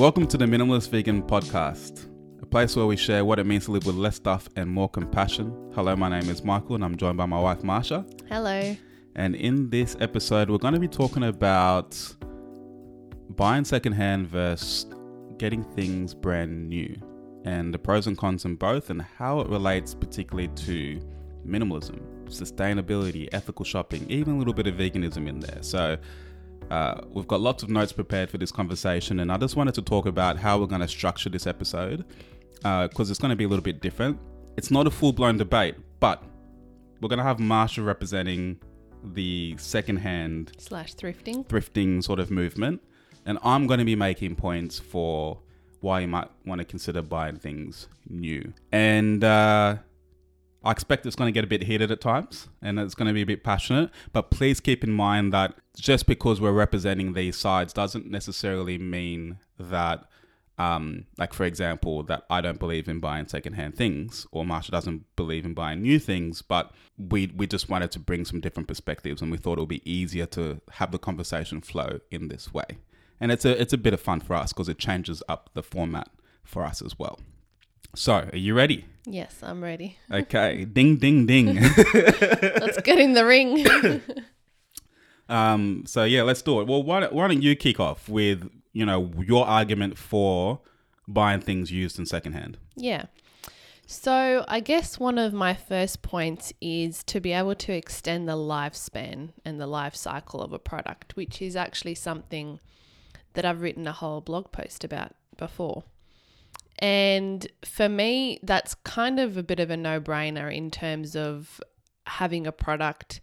Welcome to the Minimalist Vegan Podcast, a place where we share what it means to live with less stuff and more compassion. Hello, my name is Michael, and I'm joined by my wife, Marsha. Hello. And in this episode, we're going to be talking about buying secondhand versus getting things brand new, and the pros and cons in both, and how it relates particularly to minimalism, sustainability, ethical shopping, even a little bit of veganism in there. So, uh, we've got lots of notes prepared for this conversation, and I just wanted to talk about how we're going to structure this episode because uh, it's going to be a little bit different. It's not a full blown debate, but we're going to have Marsha representing the secondhand Slash thrifting. thrifting sort of movement, and I'm going to be making points for why you might want to consider buying things new. And uh, I expect it's going to get a bit heated at times and it's going to be a bit passionate, but please keep in mind that just because we're representing these sides doesn't necessarily mean that, um, like, for example, that I don't believe in buying secondhand things or Marsha doesn't believe in buying new things, but we, we just wanted to bring some different perspectives and we thought it would be easier to have the conversation flow in this way. And it's a, it's a bit of fun for us because it changes up the format for us as well. So, are you ready? Yes, I'm ready. Okay, ding, ding, ding. Let's get in the ring. um, so yeah, let's do it. Well, why don't, why don't you kick off with you know your argument for buying things used and secondhand? yeah. So, I guess one of my first points is to be able to extend the lifespan and the life cycle of a product, which is actually something that I've written a whole blog post about before. And for me, that's kind of a bit of a no brainer in terms of having a product.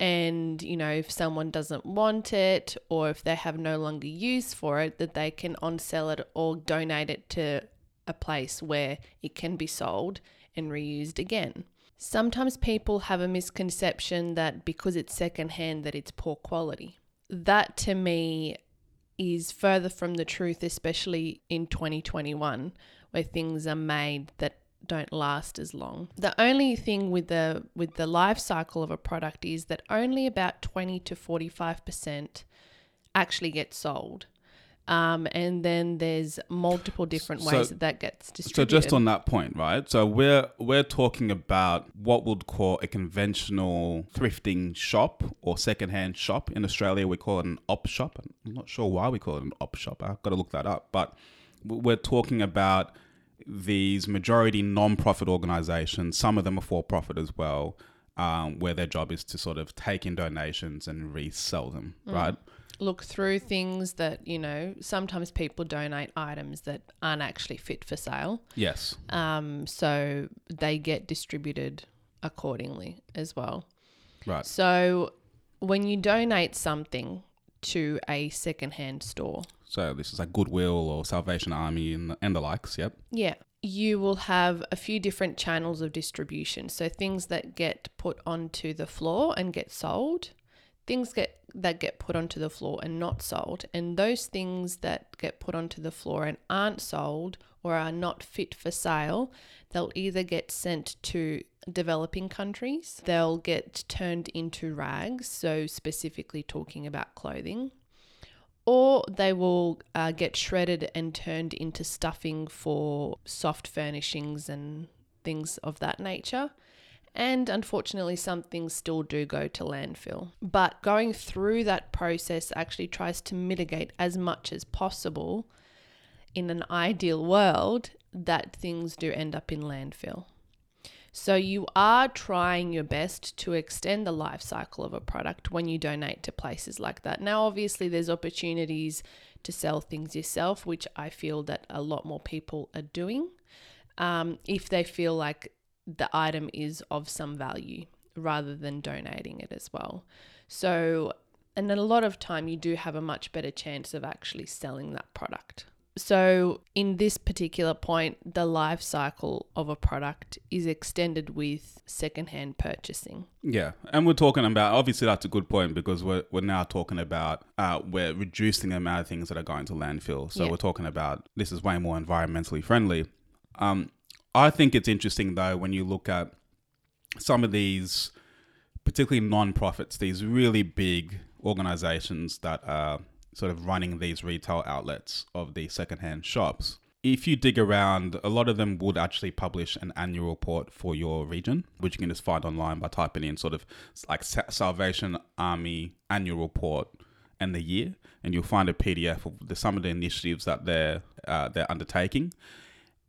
And, you know, if someone doesn't want it or if they have no longer use for it, that they can on sell it or donate it to a place where it can be sold and reused again. Sometimes people have a misconception that because it's secondhand that it's poor quality. That to me is further from the truth, especially in 2021, where things are made that don't last as long. The only thing with the with the life cycle of a product is that only about 20 to 45% actually get sold. Um, and then there's multiple different So- ways that that gets distributed. So just on that point, right? So we're we're talking about what we'd call a conventional thrifting shop or secondhand shop. In Australia, we call it an op shop. I'm not sure why we call it an op shop. I've got to look that up. But we're talking about these majority non-profit organizations. Some of them are for-profit as well, um, where their job is to sort of take in donations and resell them, right? look through things that, you know, sometimes people donate items that aren't actually fit for sale. Yes. Um, so they get distributed accordingly as well. Right. So when you donate something to a secondhand store, So this is like Goodwill or Salvation Army and the, and the likes. Yep. yeah, you will have a few different channels of distribution. So things that get put onto the floor and get sold, things get that get put onto the floor and not sold, and those things that get put onto the floor and aren't sold or are not fit for sale, they'll either get sent to developing countries, they'll get turned into rags, so specifically talking about clothing, or they will uh, get shredded and turned into stuffing for soft furnishings and things of that nature. And unfortunately, some things still do go to landfill. But going through that process actually tries to mitigate as much as possible in an ideal world that things do end up in landfill. So you are trying your best to extend the life cycle of a product when you donate to places like that. Now obviously there's opportunities to sell things yourself, which I feel that a lot more people are doing. Um, if they feel like the item is of some value rather than donating it as well. So, and a lot of time you do have a much better chance of actually selling that product. So, in this particular point, the life cycle of a product is extended with secondhand purchasing. Yeah, and we're talking about obviously that's a good point because we're we're now talking about uh, we're reducing the amount of things that are going to landfill. So Yeah. we're talking about this is way more environmentally friendly. Um, I think it's interesting though when you look at some of these, particularly non-profits, these really big organizations that are sort of running these retail outlets of these secondhand shops. If you dig around, a lot of them would actually publish an annual report for your region, which you can just find online by typing in sort of like Salvation Army annual report and the year, and you'll find a PDF of the, some of the initiatives that they're uh, they're undertaking.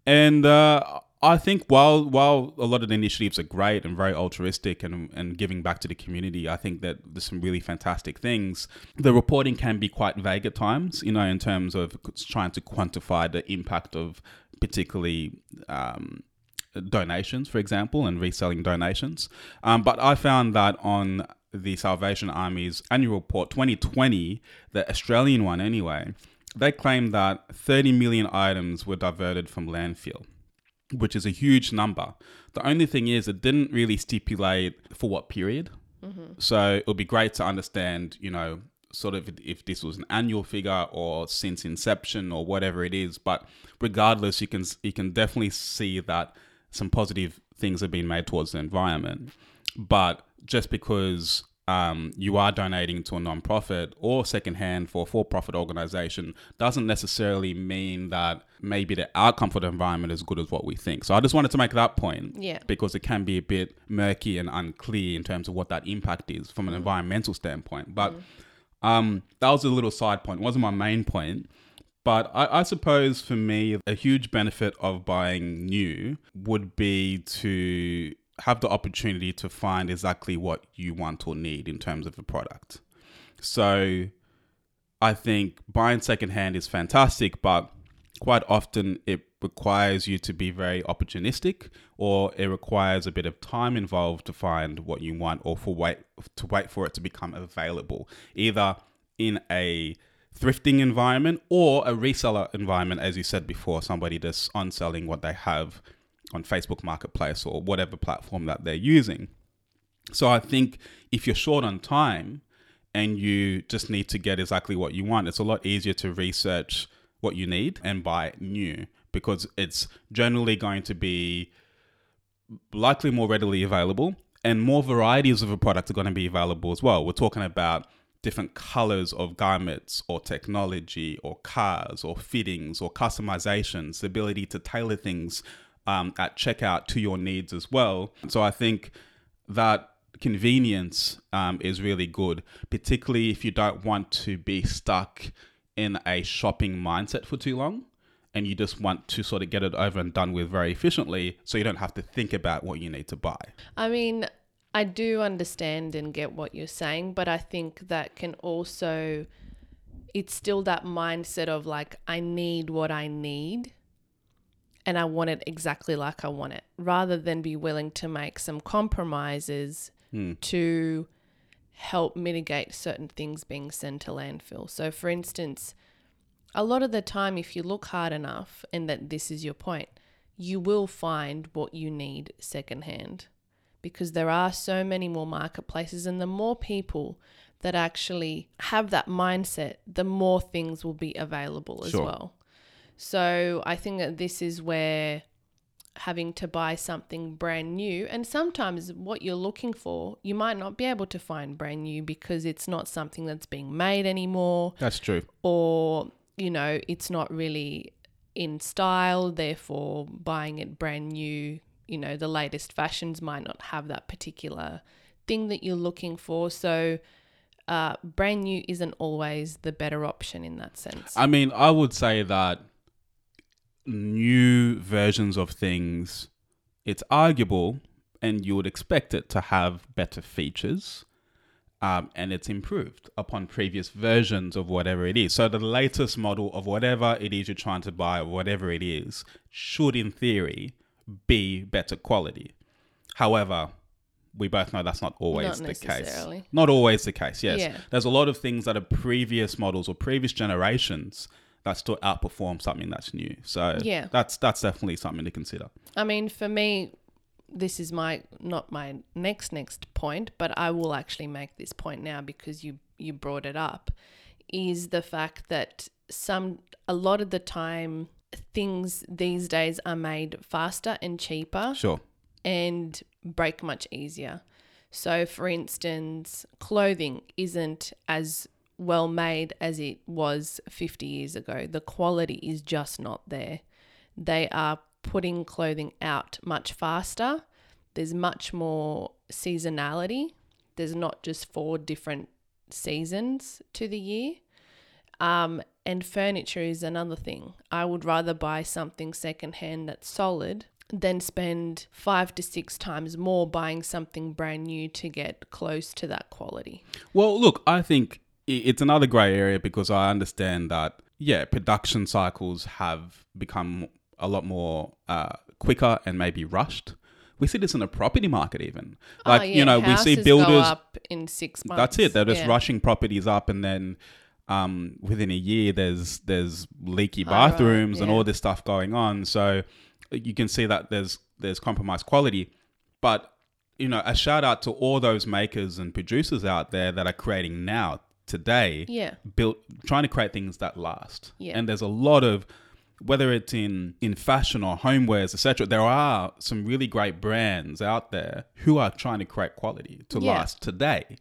And uh, I think while while a lot of the initiatives are great and very altruistic and, and giving back to the community, I think that there's some really fantastic things. The reporting can be quite vague at times, you know, in terms of trying to quantify the impact of particularly um, donations, for example, and reselling donations. Um, but I found that on the Salvation Army's annual report 2020, the Australian one anyway, they claimed that 30 million items were diverted from landfill which is a huge number. The only thing is, it didn't really stipulate for what period. Mm-hmm. So it would be great to understand, you know, sort of if this was an annual figure or since inception or whatever it is. But regardless, you can you can definitely see that some positive things have been made towards the environment. But just because um, you are donating to a non-profit or secondhand for a for-profit organization doesn't necessarily mean that maybe the outcome for the environment is good as what we think. So I just wanted to make that point, yeah, because it can be a bit murky and unclear in terms of what that impact is from an mm. environmental standpoint. But mm. um, that was a little side point. It wasn't my main point. But I, I, suppose for me, a huge benefit of buying new would be to have the opportunity to find exactly what you want or need in terms of a product. So I think buying secondhand is fantastic, but quite often it requires you to be very opportunistic or it requires a bit of time involved to find what you want or for wait to wait for it to become available either in a thrifting environment or a reseller environment as you said before somebody that's on selling what they have on Facebook Marketplace or whatever platform that they're using. So I think if you're short on time and you just need to get exactly what you want, it's a lot easier to research what you need and buy new because it's generally going to be likely more readily available and more varieties of a product are going to be available as well. We're talking about different colors of garments or technology or cars or fittings or customizations, the ability to tailor things um, at checkout to your needs as well. So I think that convenience um, is really good, particularly if you don't want to be stuck in a shopping mindset for too long and you just want to sort of get it over and done with very efficiently so you don't have to think about what you need to buy. I mean, I do understand and get what you're saying, but I think that can also it's still that mindset of like I need what I need and I want it exactly like I want it, rather than be willing to make some compromises hmm. to help mitigate certain things being sent to landfill. So, for instance, a lot of the time, if you look hard enough, and that this is your point, you will find what you need secondhand because there are so many more marketplaces, and the more people that actually have that mindset, the more things will be available as sure. well. So I think that this is where having to buy something brand new and sometimes what you're looking for you might not be able to find brand new because it's not something that's being made anymore. That's true. Or you know it's not really in style therefore buying it brand new you know the latest fashions might not have that particular thing that you're looking for. So uh, brand new isn't always the better option in that sense. I mean i would say that new versions of things, it's arguable and you would expect it to have better features. Um, and it's improved upon previous versions of whatever it is. So the latest model of whatever it is you're trying to buy, or whatever it is, should in theory be better quality. However, we both know that's not always not the case. Not always the case. Yes, yeah. there's a lot of things that are previous models or previous generations that still outperform something that's new. So yeah, that's that's definitely something to consider. I mean, for me, this is my not my next next point, but I will actually make this point now because you you brought it up. Is the fact that some a lot of the time things these days are made faster and cheaper. Sure. And break much easier. So, for instance, clothing isn't as well made as it was 50 years ago. The quality is just not there. They are putting clothing out much faster. There's much more seasonality. There's not just four different seasons to the year. Um, and furniture is another thing. I would rather buy something secondhand that's solid than spend five to six times more buying something brand new to get close to that quality. Well, look, I think it's another grey area because I understand that, yeah, production cycles have become a lot more uh, quicker and maybe rushed. We see this in the property market, even. Like, Oh, yeah, you know, we see houses builders. up in six months. That's it. They're just Yeah. rushing properties up, and then um, within a year, there's there's leaky Oh, right, bathrooms and all this stuff going on. So you can see that there's there's compromised quality. But you know, a shout out to all those makers and producers out there that are creating now today, Yeah. built trying to create things that last. Yeah. And there's a lot of whether it's in in fashion or homewares, etc. There are some really great brands out there who are trying to create quality to Yeah. last today.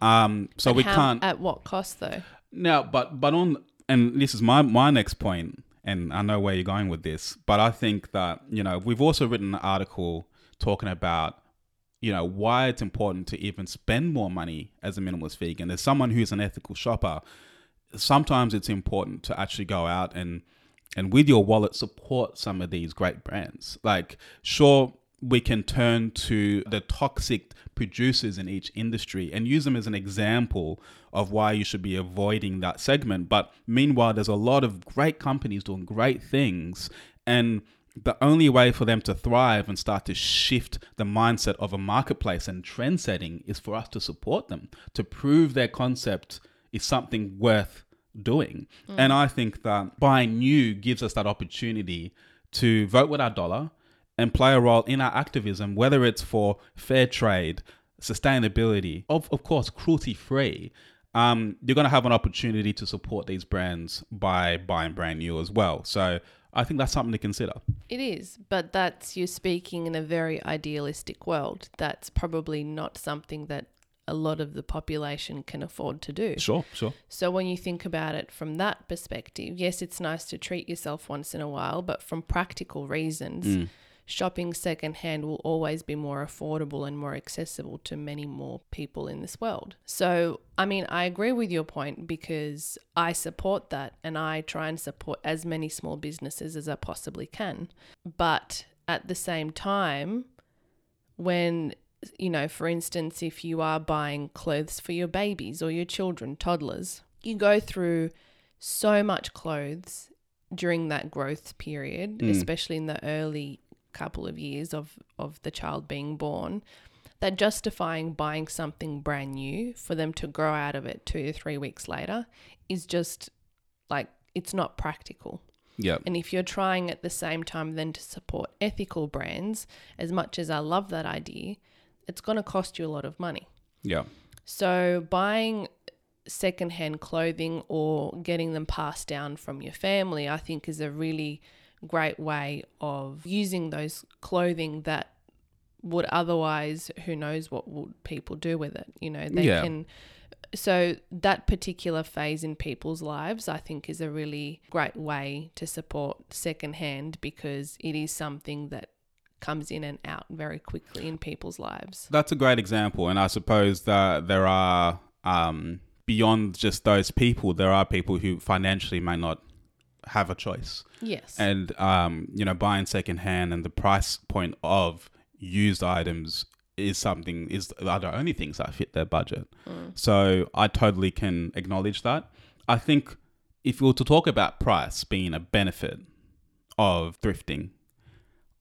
Um, so we how- can't At what cost, though? now, but but on and this is my my next point, and I know where you're going with this, but I think that you know we've also written an article talking about you know why it's important to even spend more money as a minimalist vegan. As someone who's an ethical shopper, sometimes it's important to actually go out and and with your wallet support some of these great brands. Like, sure, we can turn to the toxic producers in each industry and use them as an example of why you should be avoiding that segment. But meanwhile, there's a lot of great companies doing great things. And the only way for them to thrive and start to shift the mindset of a marketplace and trend setting is for us to support them, to prove their concept is something worth doing. And I think that buying new gives us that opportunity to vote with our dollar and play a role in our activism, whether it's for fair trade, sustainability, of, of course, cruelty free. Um, you're going to have an opportunity to support these brands by buying brand new as well. So I think that's something to consider. It is, but that's you speaking in a very idealistic world. That's probably not something that a lot of the population can afford to do. Sure, sure. So when you think about it from that perspective, yes, it's nice to treat yourself once in a while, but from practical reasons, mm. Shopping secondhand will always be more affordable and more accessible to many more people in this world. So, I mean, I agree with your point because I support that and I try and support as many small businesses as I possibly can. But at the same time, when you know, for instance, if you are buying clothes for your babies or your children, toddlers, you go through so much clothes during that growth period, hmm. especially in the early couple of years of, of the child being born, that justifying buying something brand new for them to grow out of it two to three weeks later is just like it's not practical. Yeah. And if you're trying at the same time then to support ethical brands, as much as I love that idea, it's going to cost you a lot of money. Yeah. So buying secondhand clothing or getting them passed down from your family, I think is a really great way of using those clothing that would otherwise who knows what would people do with it you know they Yeah. can so that particular phase in people's lives i think is a really great way to support secondhand because it is something that comes in and out very quickly in people's lives That's a great example, and I suppose that there are um, beyond just those people, there are people who financially may not have a choice, yes and um, you know, buying secondhand and the price point of used items is something is are the only things that fit their budget. So I totally can acknowledge that. I think if we were to talk about price being a benefit of thrifting,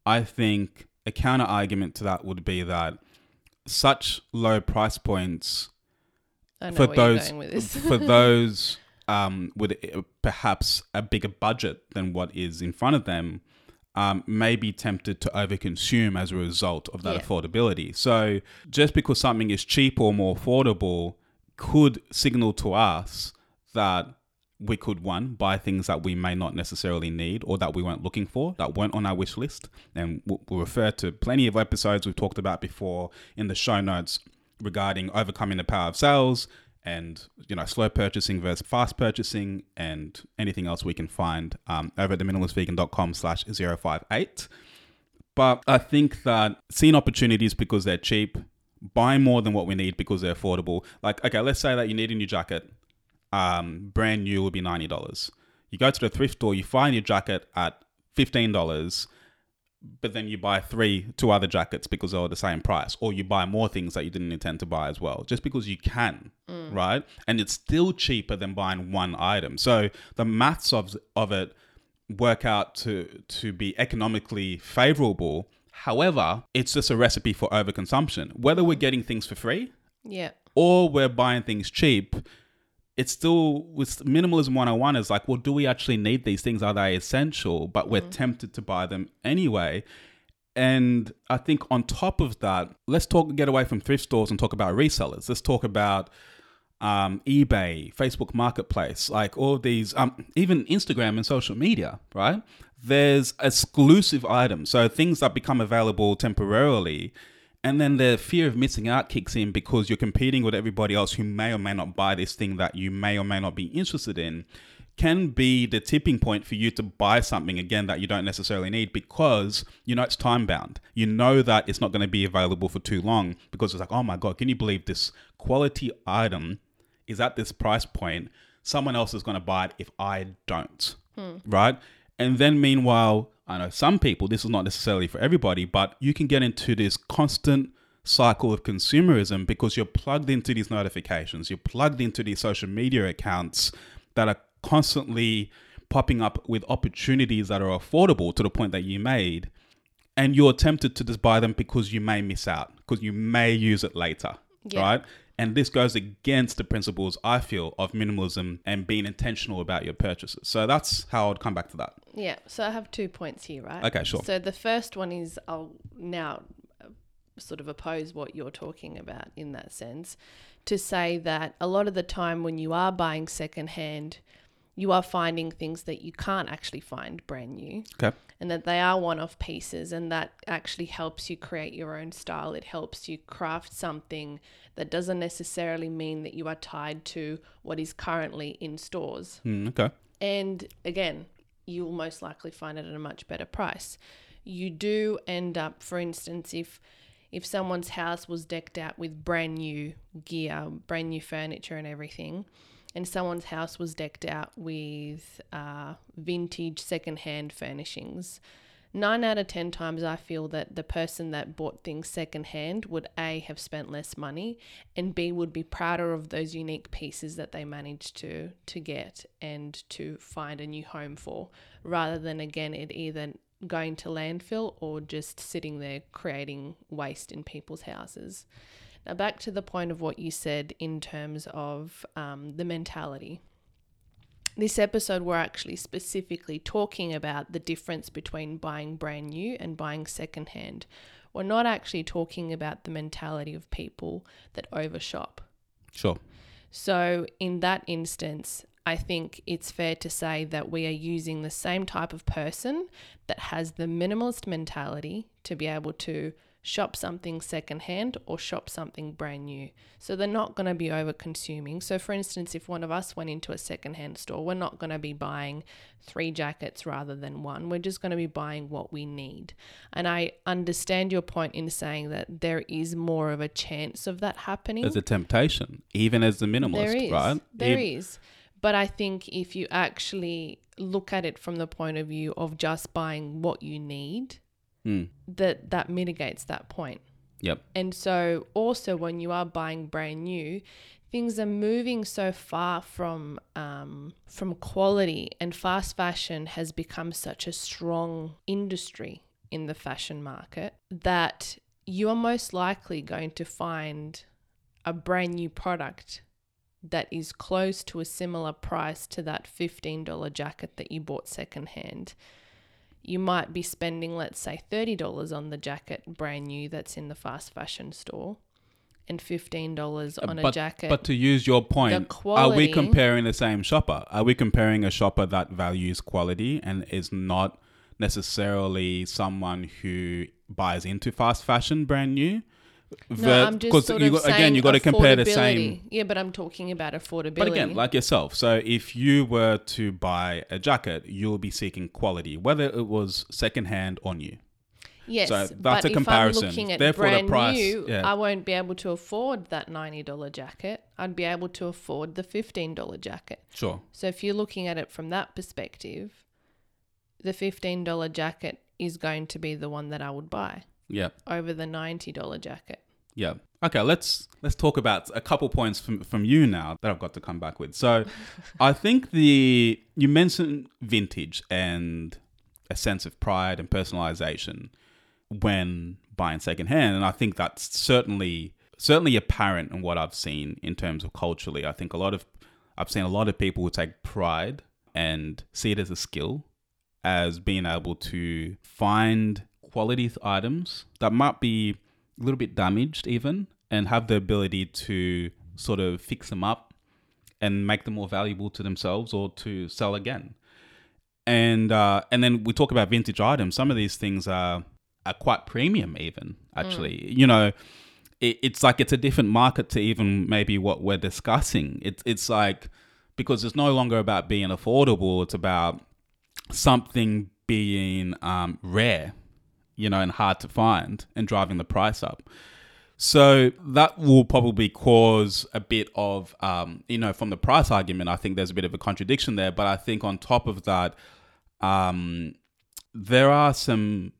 I think a counter argument to that would be that such low price points for those you're going with this for those um, with perhaps a bigger budget than what is in front of them um, may be tempted to overconsume as a result of that Yeah. affordability. So just because something is cheap or more affordable could signal to us that we could one buy things that we may not necessarily need or that we weren't looking for that weren't on our wish list and we'll, we'll refer to plenty of episodes we've talked about before in the show notes regarding overcoming the power of sales and you know slow purchasing versus fast purchasing and anything else we can find um, over at theminimalistvegan.com slash 058 but i think that seeing opportunities because they're cheap buying more than what we need because they're affordable. Like okay let's say that you need a new jacket um, brand new would be $90 you go to the thrift store you find your jacket at $15 but then you buy three two other jackets because they're the same price or you buy more things that you didn't intend to buy as well just because you can mm. right? And it's still cheaper than buying one item. So the maths of of it work out to to be economically favorable. However it's just a recipe for overconsumption. Whether we're getting things for free Yeah. or we're buying things cheap, it's still with minimalism 101 is like, well, do we actually need these things? Are they essential? But we're tempted to buy them anyway. And I think on top of that, let's talk get away from thrift stores and talk about resellers. Let's talk about um, eBay, Facebook Marketplace, like all these, um, even Instagram and social media, right? There's exclusive items, so things that become available temporarily, and then the fear of missing out kicks in because you're competing with everybody else who may or may not buy this thing that you may or may not be interested in. Can be the tipping point for you to buy something again that you don't necessarily need because you know it's time bound. You know that it's not going to be available for too long because it's like, oh my God, can you believe this quality item is at this price point, someone else is going to buy it if I don't. Hmm. Right. And then, meanwhile, I know some people, this is not necessarily for everybody, but you can get into this constant cycle of consumerism because you're plugged into these notifications, you're plugged into these social media accounts that are constantly popping up with opportunities that are affordable to the point that you made. And you're tempted to just buy them because you may miss out, because you may use it later Yeah. right? And this goes against the principles I feel of minimalism and being intentional about your purchases. So that's how I'd come back to that. Yeah, so I have two points here, right? Okay, sure. So the first one is I'll now uh, sort of oppose what you're talking about in that sense to say that a lot of the time when you are buying secondhand, you are finding things that you can't actually find brand new Okay. and that they are one off pieces and that actually helps you create your own style. It helps you craft something that doesn't necessarily mean that you are tied to what is currently in stores. Mm, okay. And again, you will most likely find it at a much better price. You do end up, for instance, if if someone's house was decked out with brand new gear, brand new furniture and everything, and someone's house was decked out with uh, vintage secondhand furnishings, nine out of ten times I feel that the person that bought things secondhand would A have spent less money and B would be prouder of those unique pieces that they managed to to get and to find a new home for rather than again it either going to landfill or just sitting there creating waste in people's houses. Now back to the point of what you said in terms of um, the mentality this episode, we're actually specifically talking about the difference between buying brand new and buying secondhand. We're not actually talking about the mentality of people that overshop. Sure. So, in that instance, I think it's fair to say that we are using the same type of person that has the minimalist mentality to be able to shop something secondhand or shop something brand new. So they're not going to be over consuming. So, for instance, if one of us went into a secondhand store, we're not going to be buying three jackets rather than one. We're just going to be buying what we need. And I understand your point in saying that there is more of a chance of that happening. There's a temptation, even as the minimalist, There is. right? There Ev- is. But I think if you actually look at it from the point of view of just buying what you need, Hmm. that that mitigates that point. Yep. And so also when you are buying brand new, things are moving so far from um, from quality, and fast fashion has become such a strong industry in the fashion market that you are most likely going to find a brand new product that is close to a similar price to that $15 jacket that you bought secondhand. You might be spending, let's say, $30 on the jacket brand new that's in the fast fashion store and $15 on a jacket. But to use your point, are we comparing the same shopper? Are we comparing a shopper that values quality and is not necessarily someone who buys into fast fashion brand new? No, I'm just sort you of got- saying again, you got to compare the same. Yeah, but I'm talking about affordability. But again, like yourself, so if you were to buy a jacket, you'll be seeking quality, whether it was secondhand or new. yes, so that's but a if comparison. I'm looking at Therefore, the brand price- new, yeah. I won't be able to afford that ninety dollar jacket. I'd be able to afford the fifteen dollar jacket. Sure. So if you're looking at it from that perspective, the fifteen dollar jacket is going to be the one that I would buy Yeah. over the ninety dollar jacket. Yeah. Okay, let's let's talk about a couple points from from you now that I've got to come back with. So, I think the you mentioned vintage and a sense of pride and personalization when buying secondhand, and I think that's certainly certainly apparent in what I've seen in terms of culturally. I think a lot of I've seen a lot of people who take pride and see it as a skill, as being able to find quality items that might be a little bit damaged even and have the ability to sort of fix them up and make them more valuable to themselves or to sell again. And uh, and then we talk about vintage items. Some of these things are are quite premium even actually. You know, it, it's like it's a different market to even maybe what we're discussing. It's it's like because it's no longer about being affordable. It's about something being um, rare, you know, and hard to find, and driving the price up. So that will probably cause a bit of, um, you know, from the price argument. I think there's a bit of a contradiction there, but I think on top of that, um, there are some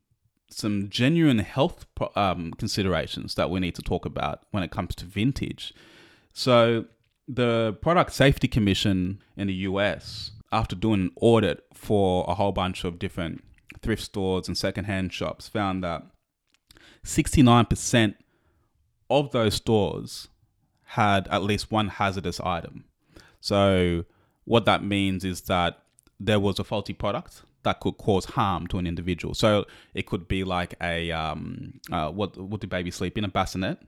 some genuine health um, considerations that we need to talk about when it comes to vintage. So the Product Safety Commission in the US, after doing an audit for a whole bunch of different thrift stores and secondhand shops, found that 69% of those stores had at least one hazardous item. So what that means is that there was a faulty product that could cause harm to an individual. So it could be like a um, uh, what what do babies sleep in a bassinet?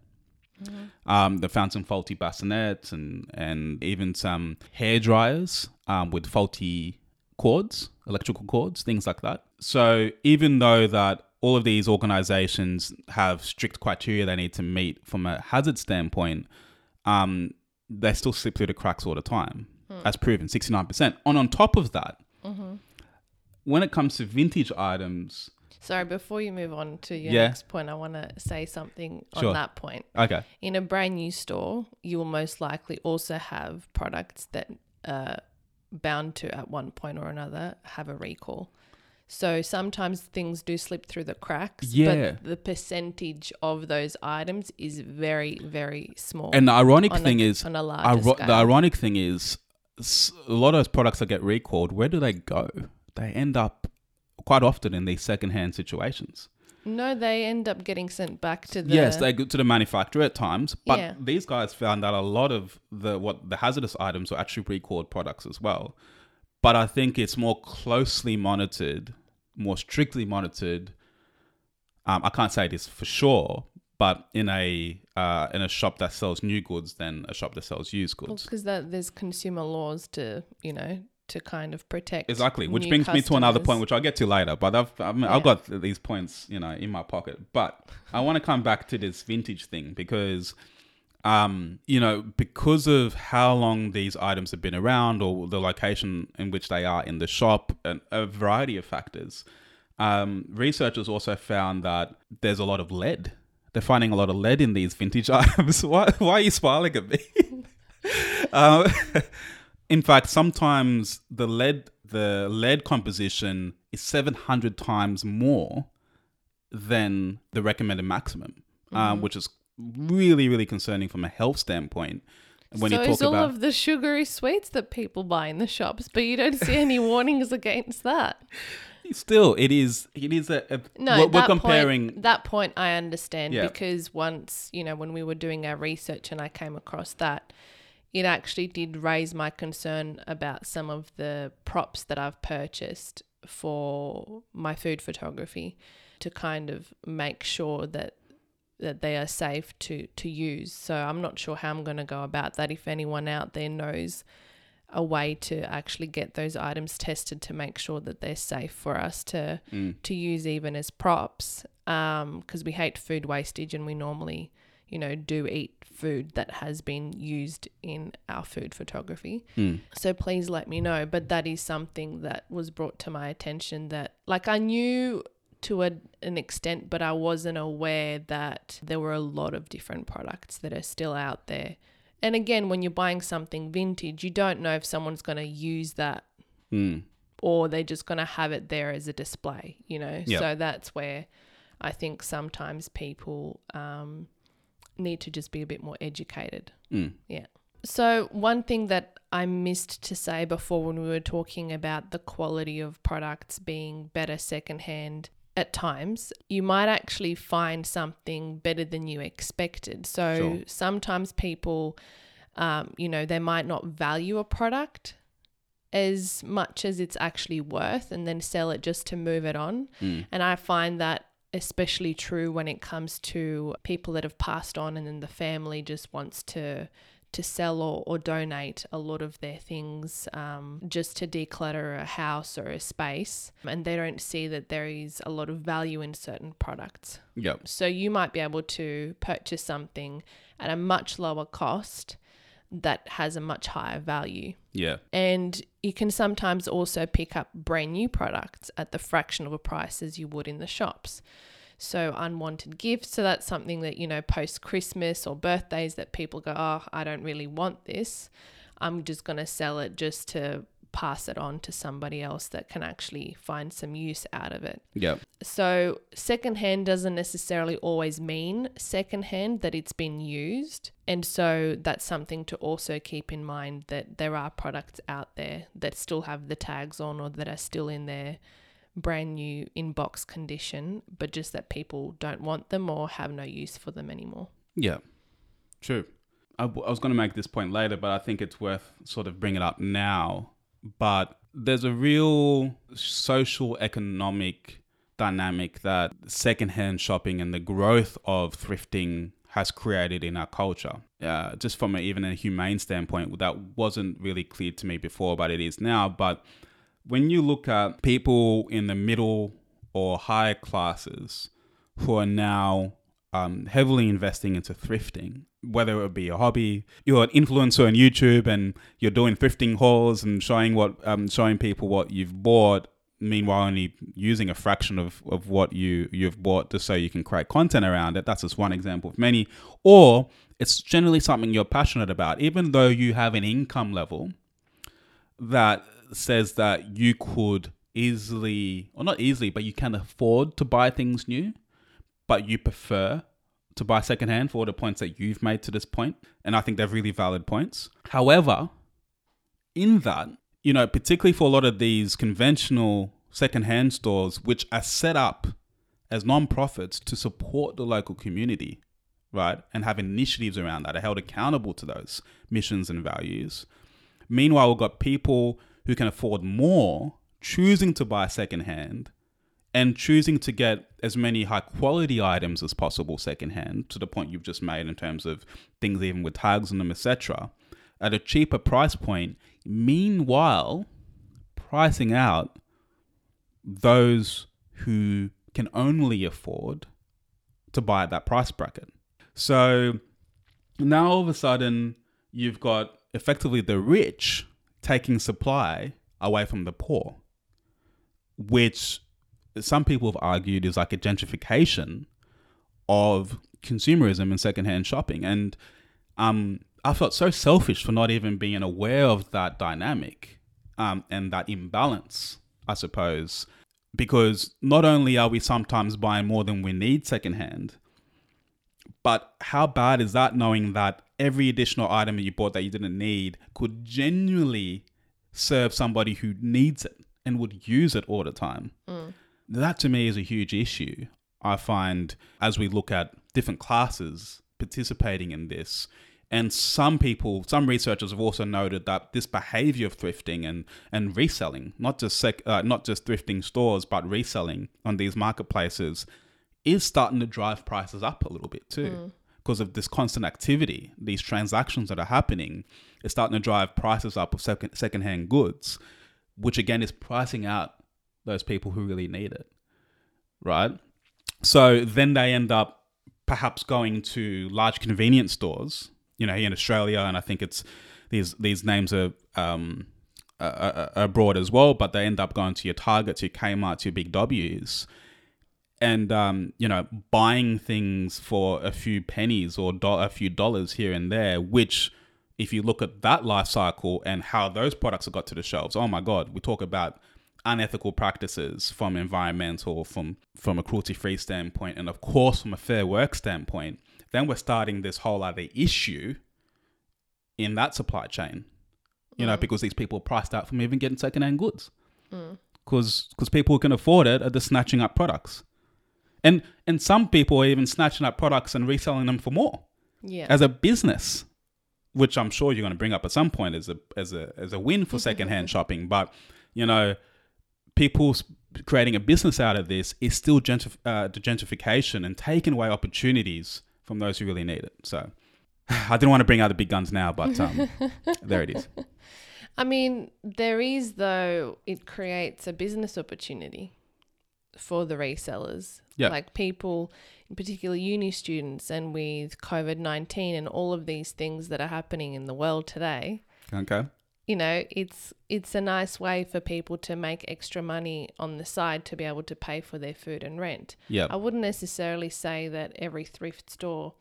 Um, they found some faulty bassinets and and even some hair dryers um, with faulty cords, electrical cords, things like that. So even though that all of these organizations have strict criteria they need to meet from a hazard standpoint, um, they still slip through the cracks all the time, hmm. as proven, 69%. And on top of that, mm-hmm. when it comes to vintage items, Sorry, before you move on to your Yeah. next point, I want to say something on Sure. that point. okay, In a brand new store, you will most likely also have products that are bound to, at one point or another, have a recall. So sometimes things do slip through the cracks, Yeah. but the percentage of those items is very, very small. and the ironic thing a, is, on a larger iro- scale. the ironic thing is, a lot of those products that get recalled, where do they go? They end up quite often in these secondhand situations. No, they end up getting sent back to the. yes, they go to the manufacturer at times, but Yeah. these guys found that a lot of the what the hazardous items were actually recalled products as well. But I think it's more closely monitored, more strictly monitored. Um, I can't say this for sure, but in a uh, in a shop that sells new goods than a shop that sells used goods. because that there's consumer laws to you know to kind of protect Exactly, which brings me to another point, which I'll get to later. But I've I mean, Yeah. I've got these points, you know, in my pocket. But I want to come back to this vintage thing because, um, you know, because of how long these items have been around or the location in which they are in the shop, and a variety of factors. Um, researchers also found that there's a lot of lead. They're finding a lot of lead in these vintage items. why, why are you smiling at me? um, in fact, sometimes the lead the lead composition is 700 times more than the recommended maximum, um, which is really really concerning from a health standpoint. When so you talk is all about of the sugary sweets that people buy in the shops, but you don't see any warnings against that. still, it is it is a, a No, we're, we're that comparing. point, that point I understand Yeah. because once you know when we were doing our research and I came across that, it actually did raise my concern about some of the props that I've purchased for my food photography to kind of make sure that that they are safe to to use. So I'm not sure how I'm going to go about that. If anyone out there knows a way to actually get those items tested to make sure that they're safe for us to Mm. to use even as props, because we hate food wastage and we normally you know, do eat food that has been used in our food photography. Mm. So please let me know. But that is something that was brought to my attention that, like, I knew to a, an extent, but I wasn't aware that there were a lot of different products that are still out there. And again, when you're buying something vintage, you don't know if someone's going to use that Mm. or they're just going to have it there as a display, you know? Yep. So that's where I think sometimes people um, need to just be a bit more educated. Mm. Yeah. So, one thing that I missed to say before when we were talking about the quality of products being better secondhand at times, you might actually find something better than you expected. So, Sure. sometimes people, um, you know, they might not value a product as much as it's actually worth and then sell it just to move it on. Mm. And I find that especially true when it comes to people that have passed on and then the family just wants to to sell or, or donate a lot of their things um, just to declutter a house or a space and they don't see that there is a lot of value in certain products Yep. so you might be able to purchase something at a much lower cost that has a much higher value Yeah. and you can sometimes also pick up brand new products at the fraction of a price as you would in the shops. So, unwanted gifts. So, that's something that, you know, post Christmas or birthdays that people go, oh, I don't really want this. I'm just going to sell it just to pass it on to somebody else that can actually find some use out of it. Yep. So, secondhand doesn't necessarily always mean secondhand that it's been used. And so, that's something to also keep in mind that there are products out there that still have the tags on or that are still in their brand new in box condition, but just that people don't want them or have no use for them anymore. Yeah, true. I, w- I was going to make this point later, but I think it's worth sort of bringing it up now. But there's a real social economic dynamic that secondhand shopping and the growth of thrifting has created in our culture. Uh, just from a, even a humane standpoint, that wasn't really clear to me before, but it is now. But when you look at people in the middle or higher classes who are now um, heavily investing into thrifting, whether it be a hobby, you're an influencer on YouTube and you're doing thrifting hauls and showing what um, showing people what you've bought. Meanwhile, only using a fraction of, of what you you've bought just so you can create content around it. That's just one example of many. Or it's generally something you're passionate about, even though you have an income level that says that you could easily, or not easily, but you can afford to buy things new, but you prefer to buy secondhand for all the points that you've made to this point. And I think they're really valid points. However, in that, you know, particularly for a lot of these conventional secondhand stores, which are set up as non-profits to support the local community, right, and have initiatives around that, are held accountable to those missions and values. Meanwhile, we've got people who can afford more choosing to buy secondhand and choosing to get as many high quality items as possible secondhand to the point you've just made in terms of things even with tags on them etc at a cheaper price point. Meanwhile pricing out those who can only afford to buy at that price bracket. So now all of a sudden you've got effectively the rich taking supply away from the poor which some people have argued is like a gentrification of consumerism and secondhand shopping. And um, I felt so selfish for not even being aware of that dynamic um, and that imbalance, I suppose, because not only are we sometimes buying more than we need secondhand, but how bad is that knowing that every additional item that you bought that you didn't need could genuinely serve somebody who needs it and would use it all the time? That to me is a huge issue. I find as we look at different classes participating in this, and some people, some researchers have also noted that this behavior of thrifting and, and reselling, not just sec, uh, not just thrifting stores, but reselling on these marketplaces, is starting to drive prices up a little bit too. Because of this constant activity, these transactions that are happening, is starting to drive prices up of second secondhand goods, which again is pricing out those people who really need it. Right? So then they end up perhaps going to large convenience stores, you know, here in Australia, and I think it's these these names are um, abroad as well, but they end up going to your Targets, your Kmart's, your Big W's, and um, you know, buying things for a few pennies or do- a few dollars here and there, which if you look at that life cycle and how those products have got to the shelves, oh my god, we talk about unethical practices from environmental, from from a cruelty free standpoint, and of course from a fair work standpoint, then we're starting this whole other issue in that supply chain. You know, mm. because these people are priced out from even getting secondhand goods. Mm. Because because people who can afford it are just snatching up products. And and some people are even snatching up products and reselling them for more Yeah. as a business, which I'm sure you're going to bring up at some point as a as a as a win for secondhand shopping. But you know, people creating a business out of this is still gentrif- uh, gentrification and taking away opportunities from those who really need it. So. I didn't want to bring out the big guns now, but um, there it is. I mean, there is though it creates a business opportunity for the resellers. Yeah. Like people, in particular uni students and with COVID 19 and all of these things that are happening in the world today, Okay. You know, it's it's a nice way for people to make extra money on the side to be able to pay for their food and rent. Yeah. I wouldn't necessarily say that every thrift store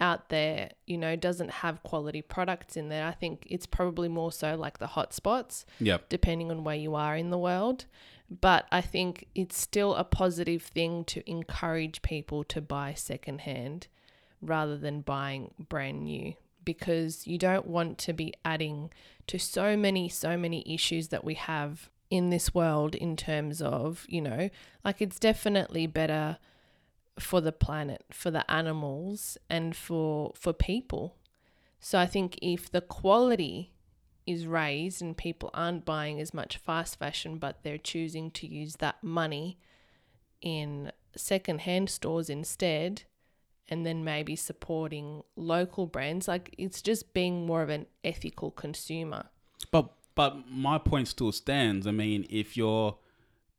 out there, you know, doesn't have quality products in there. I think it's probably more so like the hotspots, Yeah. depending on where you are in the world. But I think it's still a positive thing to encourage people to buy secondhand rather than buying brand new because you don't want to be adding to so many, so many issues that we have in this world in terms of, you know, like it's definitely better for the planet, for the animals, and for for people. So I think if the quality is raised and people aren't buying as much fast fashion, but they're choosing to use that money in secondhand stores instead, and then maybe supporting local brands, like it's just being more of an ethical consumer. But but my point still stands. I mean, if you're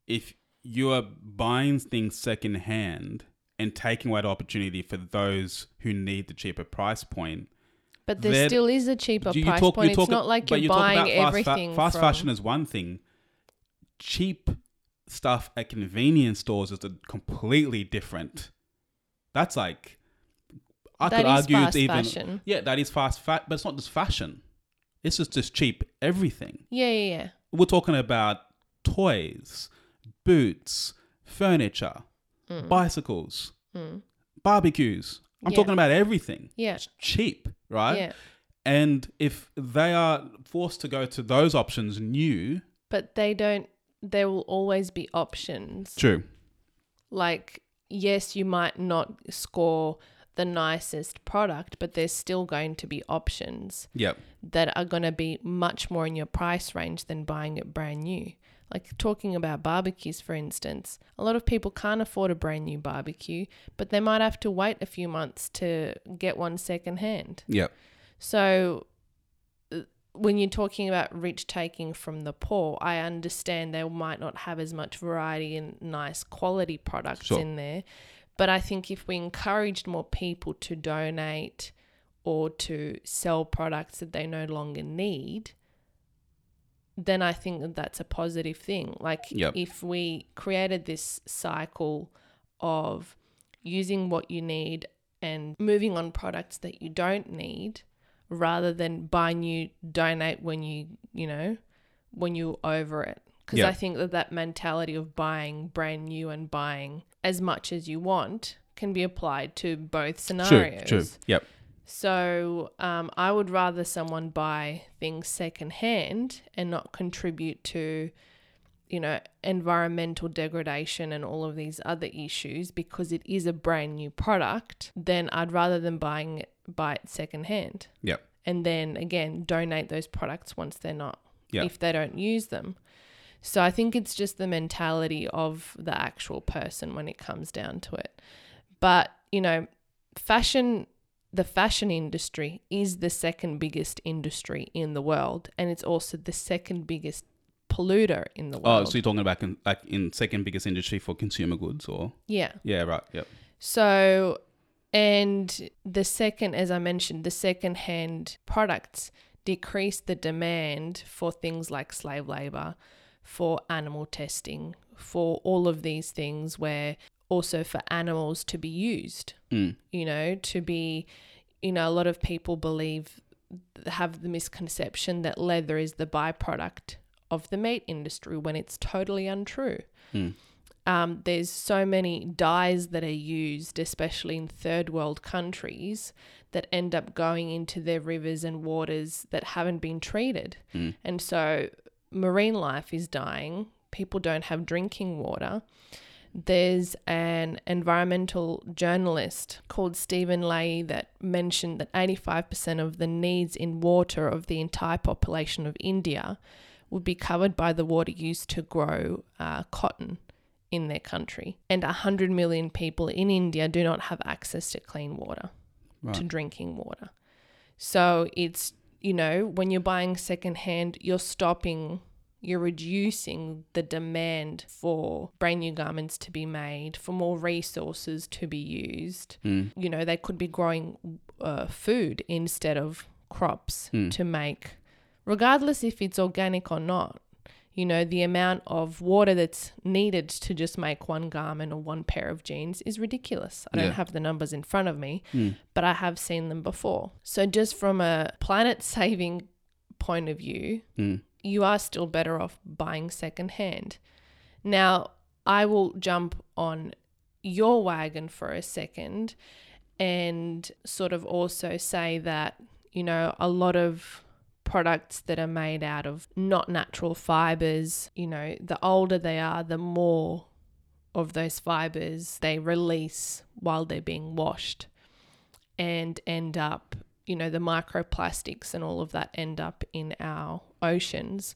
if you're buying things secondhand and taking away the opportunity for those who need the cheaper price point, But there still is a cheaper you- you price talk- point. you It's talk- not like you're you buying about fast fa- everything. fast from, fashion is one thing. Cheap stuff at convenience stores is a completely different. That's like I That could argue it's even fashion. yeah, that is fast fat, but it's not just fashion. It's just just cheap everything. Yeah, yeah, yeah. We're talking about toys, boots, furniture, mm. bicycles, mm. barbecues. I'm Yeah. talking about everything. Yeah. It's cheap, right? Yeah. And if they are forced to go to those options new, But they don't, there will always be options. true. Like, yes, you might not score the nicest product, but there's still going to be options Yep. that are going to be much more in your price range than buying it brand new. Like talking about barbecues, for instance, a lot of people can't afford a brand new barbecue, but they might have to wait a few months to get one secondhand. Yep. So when you're talking about rich taking from the poor, I understand they might not have as much variety and nice quality products Sure. in there. But I think if we encouraged more people to donate or to sell products that they no longer need, then I think that that's a positive thing. Like Yep. if we created this cycle of using what you need and moving on products that you don't need rather than buy new donate when you you know when you're over it because Yeah. i think that that mentality of buying brand new and buying as much as you want can be applied to both True. scenarios True. Yep. so um, I would rather someone buy things secondhand and not contribute to, you know, environmental degradation and all of these other issues because it is a brand new product. Then I'd rather than buying it buy it secondhand Yep. and then again donate those products once they're not Yeah. if they don't use them. So I think it's just the mentality of the actual person when it comes down to it. But, you know, fashion the fashion industry is the second biggest industry in the world and it's also the second biggest polluter in the world. Oh, so you're talking about like in second biggest industry for consumer goods, or yeah. yeah, right. Yep. So And the second, as I mentioned, the second hand products decrease the demand for things like slave labor, for animal testing, for all of these things where also for animals to be used, Mm. you know, to be, you know, a lot of people believe, have the misconception that leather is the byproduct of the meat industry when it's totally untrue. Mm. Um, there's so many dyes that are used, especially in third world countries, that end up going into their rivers and waters that haven't been treated. Mm. And so marine life is dying. People don't have drinking water. There's an environmental journalist called Stephen Leahy that mentioned that 85% of the needs in water of the entire population of India would be covered by the water used to grow uh, cotton in their country. And 100 million people in India do not have access to clean water, to drinking water. So it's, you know, when you're buying secondhand, you're stopping, you're reducing the demand for brand new garments to be made, for more resources to be used. Mm. You know, they could be growing uh, food instead of crops Mm. to make, regardless if it's organic or not. You know, the amount of water that's needed to just make one garment or one pair of jeans is ridiculous. I don't have the numbers in front of me, Mm. but I have seen them before. So, just from a planet saving point of view, Mm. you are still better off buying secondhand. Now, I will jump on your wagon for a second and sort of also say that, you know, a lot of products that are made out of not natural fibers, you know, the older they are, the more of those fibers they release while they're being washed and end up, you know, the microplastics and all of that end up in our oceans.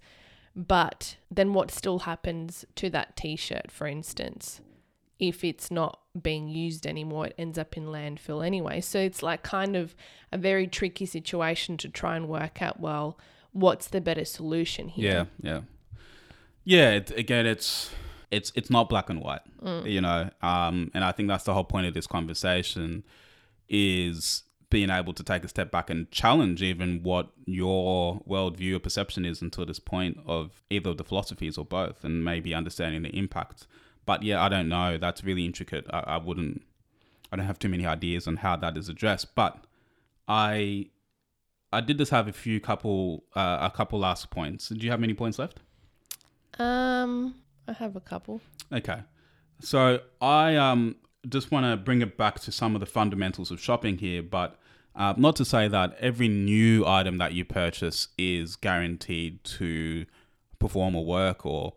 But then what still happens to that t shirt, for instance? If it's not being used anymore, it ends up in landfill anyway. So it's like kind of a very tricky situation to try and work out well, what's the better solution Yeah, here? yeah, yeah. It, again, it's it's it's not black and white, Mm. you know. Um, and I think that's the whole point of this conversation is being able to take a step back and challenge even what your worldview or perception is until this point of either of the philosophies or both, and maybe understanding the impact. But yeah, I don't know. That's really intricate. I, I wouldn't. I don't have too many ideas on how that is addressed, but I I did just have a few couple uh, a couple last points. Do you have any points left? Um, I have a couple. Okay. So I um just want to bring it back to some of the fundamentals of shopping here, but uh, not to say that every new item that you purchase is guaranteed to perform or work or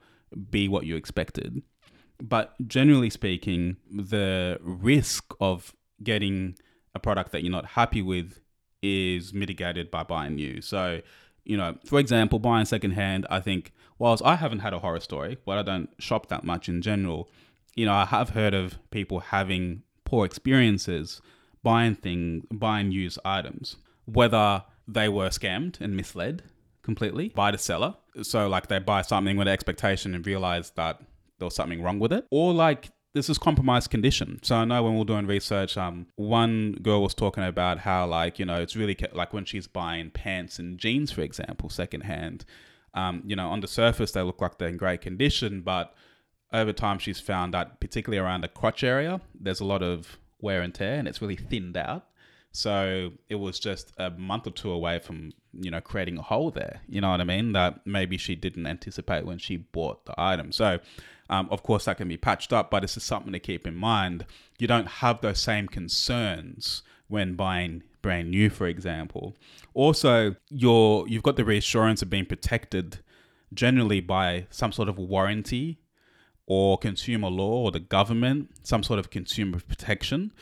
be what you expected. But generally speaking, the risk of getting a product that you're not happy with is mitigated by buying new. So, you know, for example, buying secondhand, I think, whilst I haven't had a horror story, but I don't shop that much in general, you know, I have heard of people having poor experiences buying thing, buying used items, whether they were scammed and misled completely by the seller. So, like, they buy something with an expectation and realize that there was something wrong with it, or like this is compromised condition. So I know when we we're doing research, um, one girl was talking about how like you know it's really ca- like when she's buying pants and jeans, for example, secondhand. Um, you know, on the surface they look like they're in great condition, but over time she's found that particularly around the crotch area, there's a lot of wear and tear, and it's really thinned out. So it was just a month or two away from you know creating a hole there. You know what I mean? That maybe she didn't anticipate when she bought the item. So um, of course that can be patched up, but this is something to keep in mind. You don't have those same concerns when buying brand new, for example. Also, you're you've got the reassurance of being protected generally by some sort of warranty or consumer law or the government, some sort of consumer protection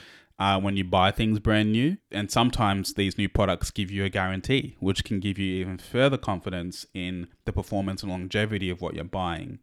uh, when you buy things brand new. And sometimes these new products give you a guarantee, which can give you even further confidence in the performance and longevity of what you're buying.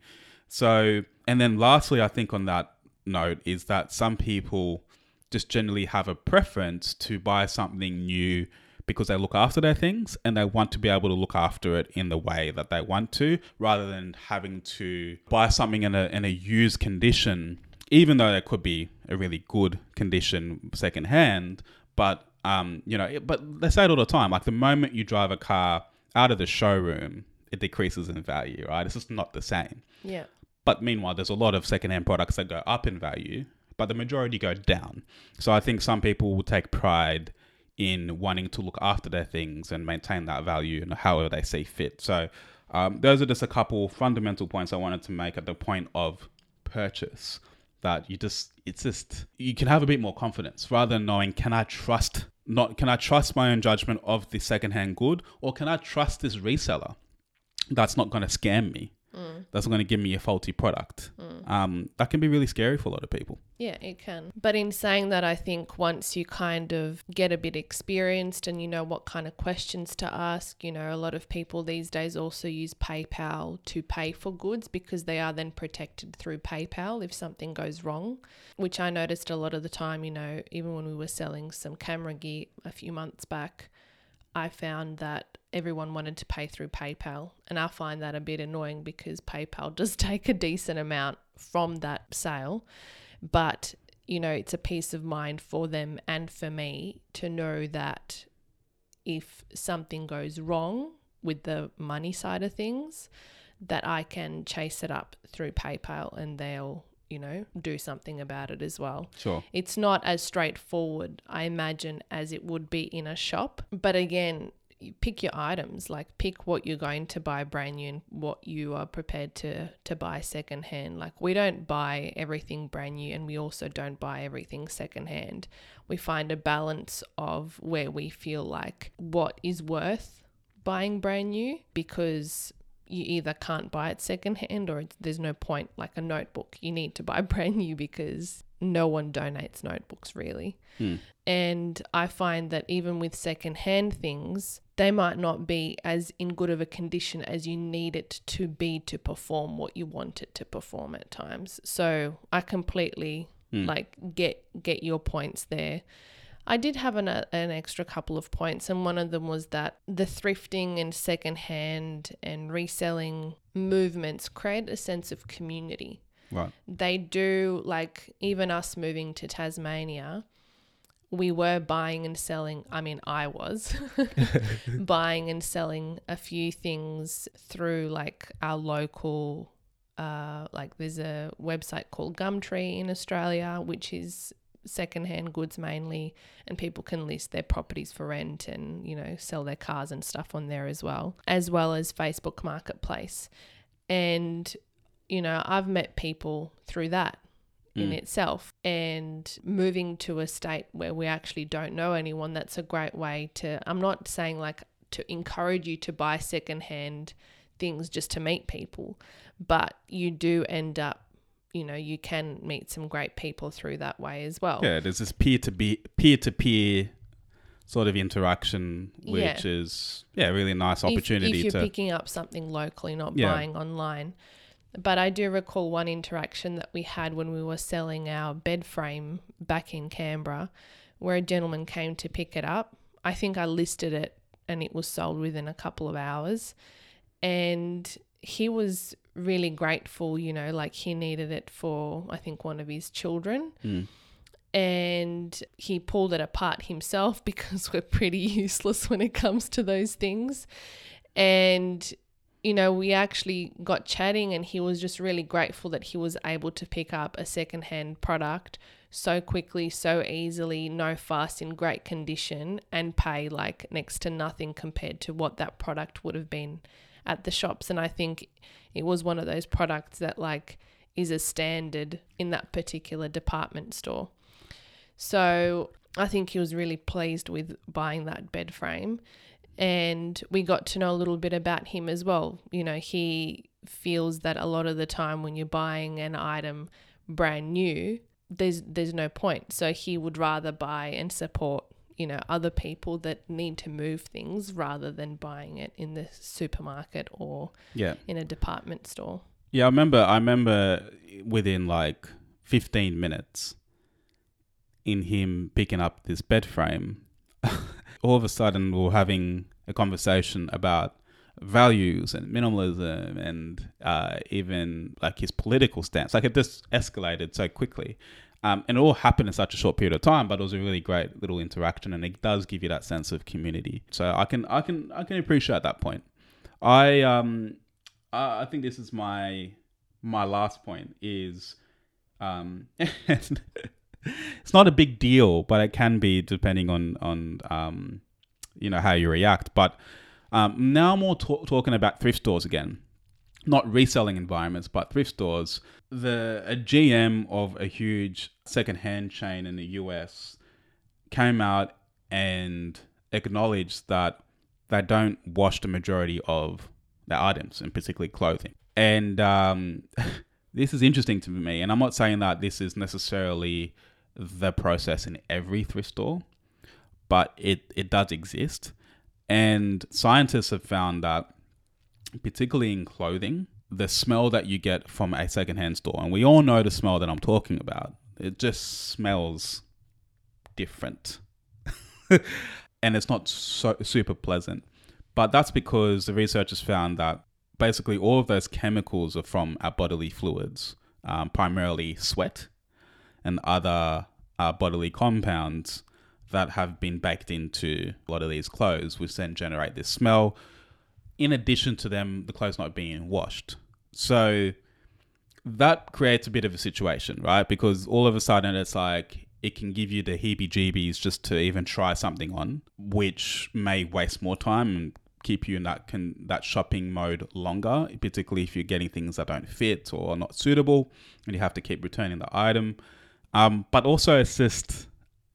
So, and then lastly, I think on that note is that some people just generally have a preference to buy something new because they look after their things and they want to be able to look after it in the way that they want to rather than having to buy something in a in a used condition even though it could be a really good condition secondhand, but um, you know, it- but they say it all the time. Like the moment you drive a car out of the showroom, it decreases in value, right? It's just not the same. Yeah. But meanwhile, there's a lot of secondhand products that go up in value, but the majority go down. So I think some people will take pride in wanting to look after their things and maintain that value and however they see fit. So um, those are just a couple fundamental points I wanted to make at the point of purchase. That you just, it's just, you can have a bit more confidence rather than knowing, can I trust, not, can I trust my own judgment of the secondhand good or can I trust this reseller? That's not going to scam me that's going to give me a faulty product. Um, that can be really scary for a lot of people. Yeah, it can. But in saying that, I think once you kind of get a bit experienced and you know what kind of questions to ask, you know, a lot of people these days also use PayPal to pay for goods because they are then protected through PayPal if something goes wrong, which I noticed a lot of the time, you know, even when we were selling some camera gear a few months back. I found that everyone wanted to pay through PayPal, and I find that a bit annoying because PayPal does take a decent amount from that sale, but you know, it's a peace of mind for them and for me to know that if something goes wrong with the money side of things, that I can chase it up through PayPal and they'll, you know, do something about it as well. Sure. It's not as straightforward, I imagine, as it would be in a shop. But again, pick your items, like pick what you're going to buy brand new and what you are prepared to to buy secondhand. Like we don't buy everything brand new and we also don't buy everything secondhand. We find a balance of where we feel like what is worth buying brand new because you either can't buy it secondhand or there's no point like a notebook you need to buy brand new because no one donates notebooks really Hmm. And i find that even with secondhand things they might not be as in good of a condition as you need it to be to perform what you want it to perform at times so i completely Hmm. like get get your points there I did have an, an extra couple of points, and one of them was that the thrifting and secondhand and reselling movements create a sense of community. Right. They do, like, even us moving to Tasmania, we were buying and selling. I mean, I was buying and selling a few things through, like, our local. Uh, like there's a website called Gumtree in Australia, which is secondhand goods mainly, and people can list their properties for rent and you know sell their cars and stuff on there as well, as well as Facebook Marketplace. And you know, I've met people through that in Mm. itself, and moving to a state where we actually don't know anyone. That's a great way to. I'm not saying like to encourage you to buy secondhand things just to meet people, but you do end up you know you can meet some great people through that way as well Yeah, there's this peer to be peer to peer sort of interaction, which Yeah. is yeah, really nice If- opportunity if, you're to picking up something locally not Yeah. buying online but i do recall one interaction that we had when we were selling our bed frame back in canberra where a gentleman came to pick it up i think i listed it and it was sold within a couple of hours and he was really grateful you know like he needed it for i think one of his children Mm. and he pulled it apart himself because we're pretty useless when it comes to those things. And, you know, we actually got chatting, and he was just really grateful that he was able to pick up a secondhand product so quickly, so easily, no fuss, in great condition, and pay like next to nothing compared to what that product would have been at the shops. And I think it was one of those products that, like, is a standard in that particular department store. So I think he was really pleased with buying that bed frame. And we got to know a little bit about him as well. You know, he feels that a lot of the time when you're buying an item brand new, there's there's no point. So he would rather buy and support, you know, other people that need to move things rather than buying it in the supermarket or yeah. in a department store. Yeah, I remember. I remember within like 15 minutes, in him picking up this bed frame, all of a sudden we're having a conversation about values and minimalism and uh, even like his political stance. Like it just escalated so quickly. Um, and it all happened in such a short period of time, but it was a really great little interaction, and it does give you that sense of community. So I can, I can, I can appreciate that point. I, um, I think this is my, my last point is, um, it's not a big deal, but it can be depending on on um, you know how you react. But um, now more t- talking about thrift stores again, not reselling environments, but thrift stores. The a GM of a huge secondhand chain in the US came out and acknowledged that they don't wash the majority of their items, and particularly clothing. And um, this is interesting to me, and I'm not saying that this is necessarily the process in every thrift store, but it, it does exist. And scientists have found that, particularly in clothing, the smell that you get from a secondhand store, and we all know the smell that I'm talking about, it just smells different. and it's not so super pleasant. But that's because the researchers found that basically all of those chemicals are from our bodily fluids, um, primarily sweat and other uh, bodily compounds that have been baked into a lot of these clothes, which then generate this smell. In addition to them, the clothes not being washed. So that creates a bit of a situation, right? Because all of a sudden it's like it can give you the heebie jeebies just to even try something on, which may waste more time and keep you in that can that shopping mode longer, particularly if you're getting things that don't fit or are not suitable and you have to keep returning the item. Um, but also it's just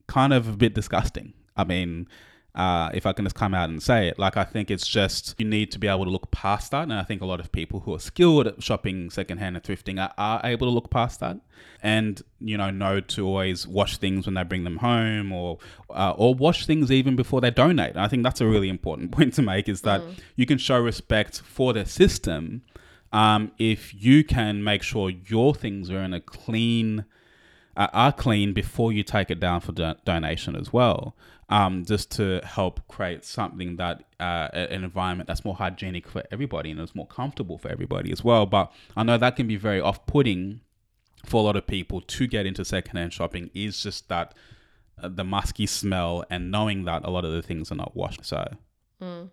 kind of a bit disgusting. I mean, uh, if I can just come out and say it, like I think it's just you need to be able to look past that, and I think a lot of people who are skilled at shopping secondhand and thrifting are, are able to look past that, and you know know to always wash things when they bring them home, or uh, or wash things even before they donate. And I think that's a really important point to make is that mm. you can show respect for the system um, if you can make sure your things are in a clean uh, are clean before you take it down for do- donation as well. Um, just to help create something that uh, an environment that's more hygienic for everybody and is more comfortable for everybody as well. But I know that can be very off-putting for a lot of people to get into secondhand shopping. Is just that uh, the musky smell and knowing that a lot of the things are not washed. So, mm.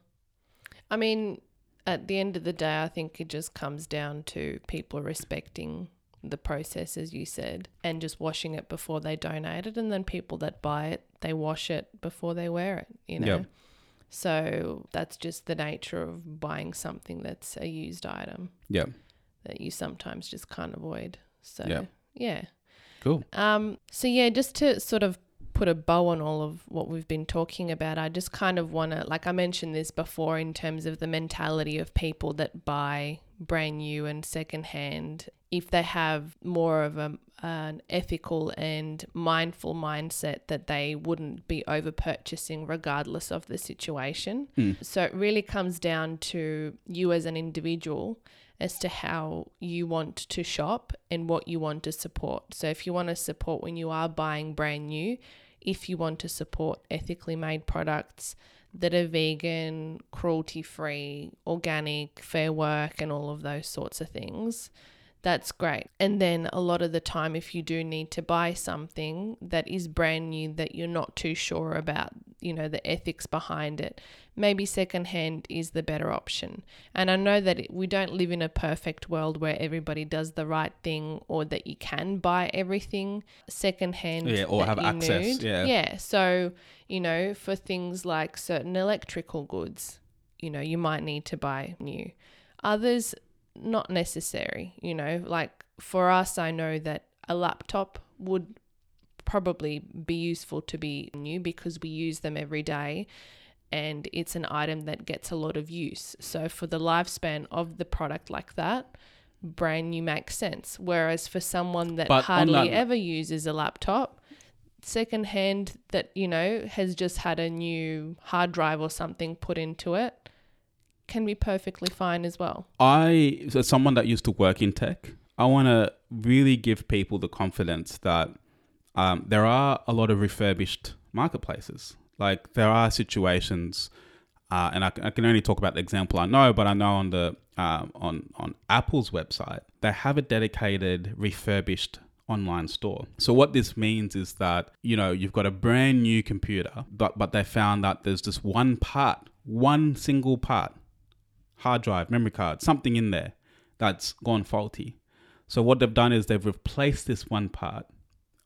I mean, at the end of the day, I think it just comes down to people respecting the process, as you said, and just washing it before they donate it. And then people that buy it, they wash it before they wear it, you know? Yep. So that's just the nature of buying something that's a used item. Yeah. That you sometimes just can't avoid. So, yep. yeah. Cool. Um, so, yeah, just to sort of put a bow on all of what we've been talking about, I just kind of want to, like I mentioned this before, in terms of the mentality of people that buy brand new and secondhand if they have more of a, an ethical and mindful mindset that they wouldn't be over purchasing regardless of the situation. Mm. So it really comes down to you as an individual as to how you want to shop and what you want to support. So if you want to support when you are buying brand new, if you want to support ethically made products, that are vegan, cruelty free, organic, fair work, and all of those sorts of things that's great. And then a lot of the time, if you do need to buy something that is brand new that you're not too sure about, you know, the ethics behind it, maybe secondhand is the better option. And I know that we don't live in a perfect world where everybody does the right thing or that you can buy everything secondhand. Yeah, or have access. Need. Yeah. Yeah. So, you know, for things like certain electrical goods, you know, you might need to buy new. Others, not necessary. You know, like for us, I know that a laptop would probably be useful to be new because we use them every day and it's an item that gets a lot of use. So for the lifespan of the product like that, brand new makes sense. Whereas for someone that but hardly that... ever uses a laptop, secondhand that, you know, has just had a new hard drive or something put into it, can be perfectly fine as well. I, as someone that used to work in tech, I want to really give people the confidence that um, there are a lot of refurbished marketplaces. Like there are situations uh, and I, I can only talk about the example I know, but I know on the um, on on Apple's website they have a dedicated refurbished online store. So what this means is that you know you've got a brand new computer, but but they found that there's just one part, one single part, hard drive, memory card, something in there that's gone faulty. So what they've done is they've replaced this one part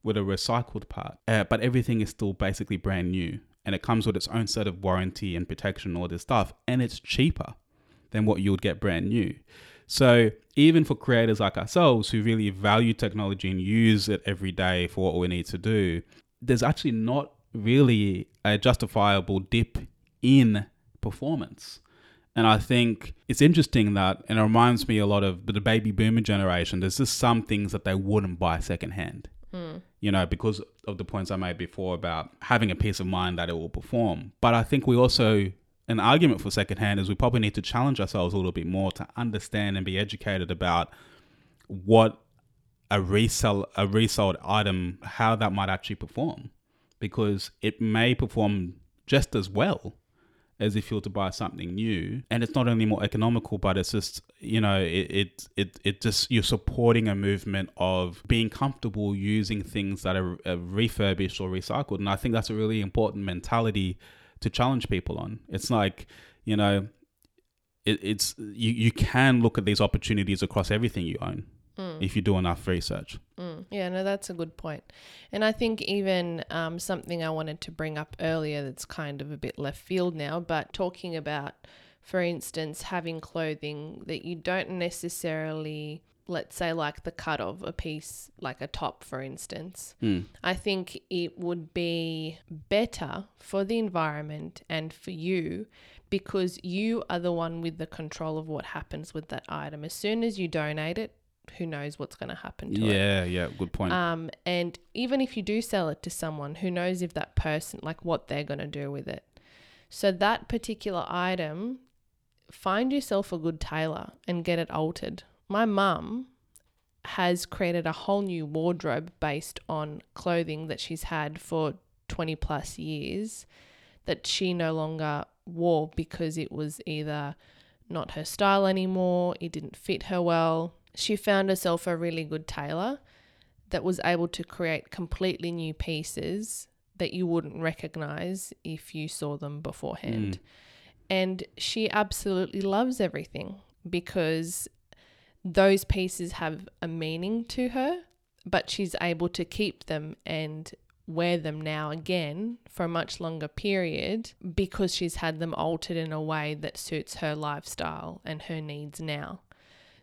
with a recycled part, uh, but everything is still basically brand new, and it comes with its own set of warranty and protection, all this stuff, and it's cheaper than what you would get brand new. So even for creators like ourselves who really value technology and use it every day for what we need to do, there's actually not really a justifiable dip in performance. And I think it's interesting that, and it reminds me a lot of the baby boomer generation. There's just some things that they wouldn't buy secondhand, hmm. you know, because of the points I made before about having a peace of mind that it will perform. But I think we also, an argument for secondhand is we probably need to challenge ourselves a little bit more to understand and be educated about what a resell a resold item, how that might actually perform, because it may perform just as well as if you were to buy something new. And it's not only more economical but it's just you know it it it, it just you're supporting a movement of being comfortable using things that are, are refurbished or recycled. And i think that's a really important mentality to challenge people on. It's like you know it, it's you, you can look at these opportunities across everything you own if you do enough research Mm, yeah, no, that's a good point. And I think even um, something I wanted to bring up earlier that's kind of a bit left field now, but talking about, for instance, having clothing that you don't necessarily, let's say, like the cut of a piece, like a top, for instance. I think it would be better for the environment and for you because you are the one with the control of what happens with that item. As soon as you donate it, who knows what's going to happen to it. yeah yeah good point Um, and even if you do sell it to someone, who knows if that person, like what they're going to do with it. So, that particular item, find yourself a good tailor and get it altered. My mum has created a whole new wardrobe based on clothing that she's had for 20 plus years that she no longer wore because it was either not her style anymore, it didn't fit her well. She found herself a really good tailor that was able to create completely new pieces that you wouldn't recognize if you saw them beforehand. Mm. And she absolutely loves everything because those pieces have a meaning to her, but she's able to keep them and wear them now again for a much longer period because she's had them altered in a way that suits her lifestyle and her needs now.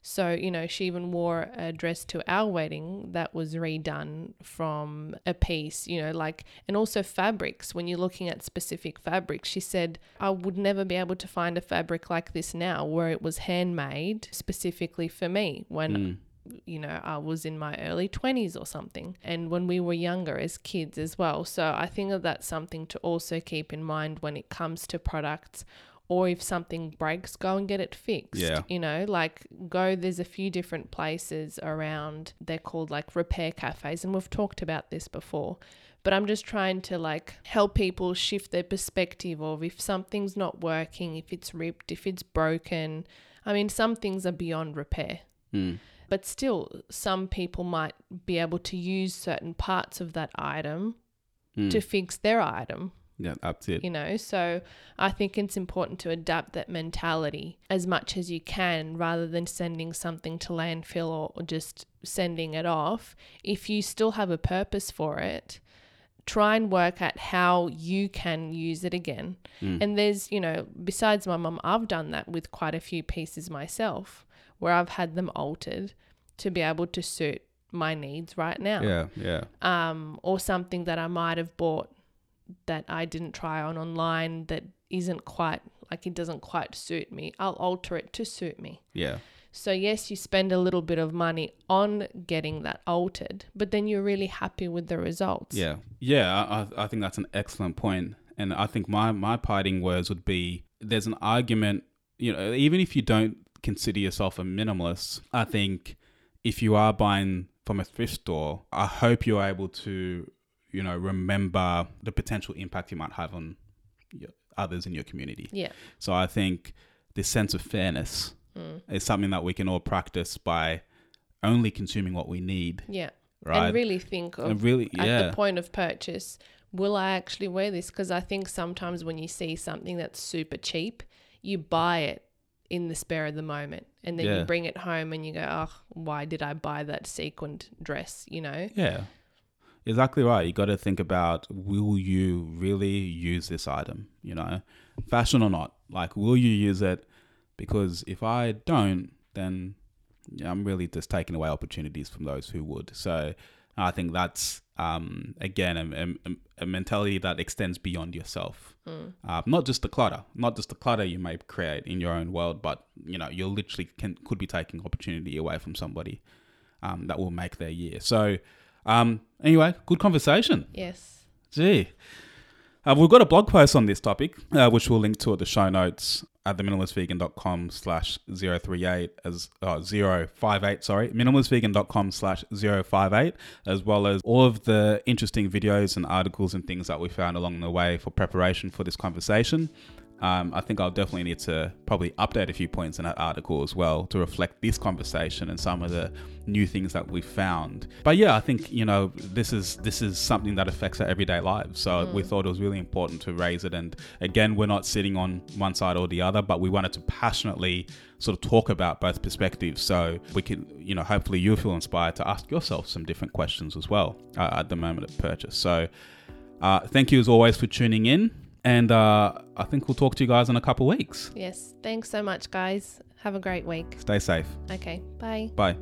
So, you know, she even wore a dress to our wedding that was redone from a piece, you know, like, and also fabrics. When you're looking at specific fabrics, she said, I would never be able to find a fabric like this now where it was handmade specifically for me when mm. you know, I was in my early 20s or something, and when we were younger as kids as well. So I think that that's something to also keep in mind when it comes to products. Or if something breaks, go and get it fixed. Yeah. You know, like go, there's a few different places around, they're called like repair cafes, and we've talked about this before. But I'm just trying to like help people shift their perspective of if something's not working, if it's ripped, if it's broken. I mean, some things are beyond repair hmm. but still some people might be able to use certain parts of that item hmm. to fix their item yeah that's it. You know so i think it's important to adapt that mentality as much as you can rather than sending something to landfill or, or just sending it off. If you still have a purpose for it try and work at how you can use it again. And there's you know besides my mum i've done that with quite a few pieces myself where i've had them altered to be able to suit my needs right now. Yeah yeah. Um, or something that I might have bought that I didn't try on online that isn't quite like it doesn't quite suit me. I'll alter it to suit me. yeah So yes, you spend a little bit of money on getting that altered, but then you're really happy with the results. Yeah, yeah. I, I think that's an excellent point, and I think my my parting words would be: there's an argument. You know, even if you don't consider yourself a minimalist, I think if you are buying from a thrift store, I hope you're able to, you know, remember the potential impact you might have on your- others in your community. Yeah. So I think this sense of fairness Mm. is something that we can all practice by only consuming what we need, Yeah. right? And really think of And really, at yeah, the point of purchase, will I actually wear this? Because I think sometimes when you see something that's super cheap, you buy it in the spare of the moment, and then Yeah. you bring it home and you go, "Oh, why did I buy that sequined dress?" You know? yeah, exactly right. You got to think about will you really use this item? You know, fashion or not, like will you use it? Because if I don't, then yeah, I'm really just taking away opportunities from those who would. So I think that's um, again a, a, a mentality that extends beyond yourself. Mm. Uh, not just the clutter, not just the clutter you may create in your own world, but you know you literally can could be taking opportunity away from somebody um, that will make their year. So um, anyway, good conversation. Yes. Gee. Uh, we've got a blog post on this topic, uh, which we'll link to at the show notes at the minimalistvegan.com slash 038 as uh, 058, sorry, minimalistvegan.com slash 058, as well as all of the interesting videos and articles and things that we found along the way for preparation for this conversation. Um, I think I'll definitely need to probably update a few points in that article as well to reflect this conversation and some of the new things that we found. But yeah, I think you know this is this is something that affects our everyday lives. So we thought it was really important to raise it. And again, we're not sitting on one side or the other, but we wanted to passionately sort of talk about both perspectives, so we can you know hopefully you feel inspired to ask yourself some different questions as well uh, at the moment of purchase. So. Uh, thank you as always for tuning in. And uh, I think we'll talk to you guys in a couple weeks. Yes. Thanks so much, guys. Have a great week. Stay safe. Okay. Bye. Bye.